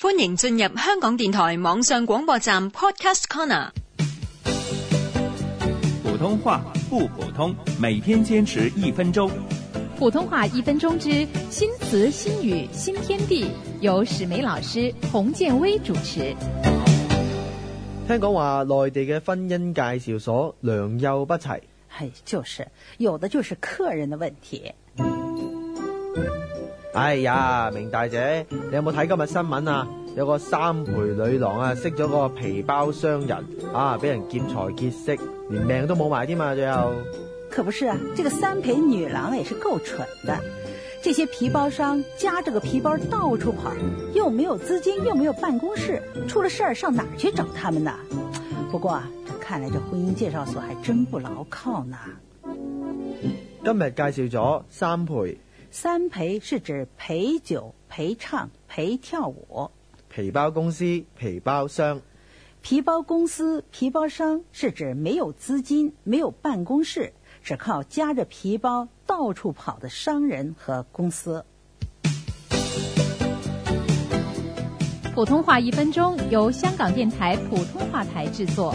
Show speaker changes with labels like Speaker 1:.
Speaker 1: 欢迎进入香港电台网上广播站 Podcast Corner。
Speaker 2: 普通话不普通，每天坚持一分钟。
Speaker 3: 普通话一分钟之新词新语新天地，由史梅老师、洪建威主持。
Speaker 4: 听讲话内地嘅婚姻介绍所良莠不齐，
Speaker 5: 系，就是有的就是客人的问题。
Speaker 4: 哎呀，明大姐，你有冇睇今日新闻啊？有个三陪女郎啊，识咗个皮包商人啊，俾人劫财劫色，连命都冇埋添嘛，最后。
Speaker 5: 可不是啊，这个三陪女郎也是够蠢的。这些皮包商夹着个皮包到处跑，又没有资金，又没有办公室，出了事儿上哪儿去找他们呢？不过啊，这看来这婚姻介绍所还真不牢靠呢。
Speaker 4: 今日介绍咗三陪，
Speaker 5: 三陪是指陪酒、陪唱、陪跳舞。
Speaker 4: 皮包公司、皮包商，
Speaker 5: 皮包公司、皮包商是指没有资金、没有办公室，只靠夹着皮包到处跑的商人和公司。
Speaker 3: 普通话一分钟由香港电台普通话台制作。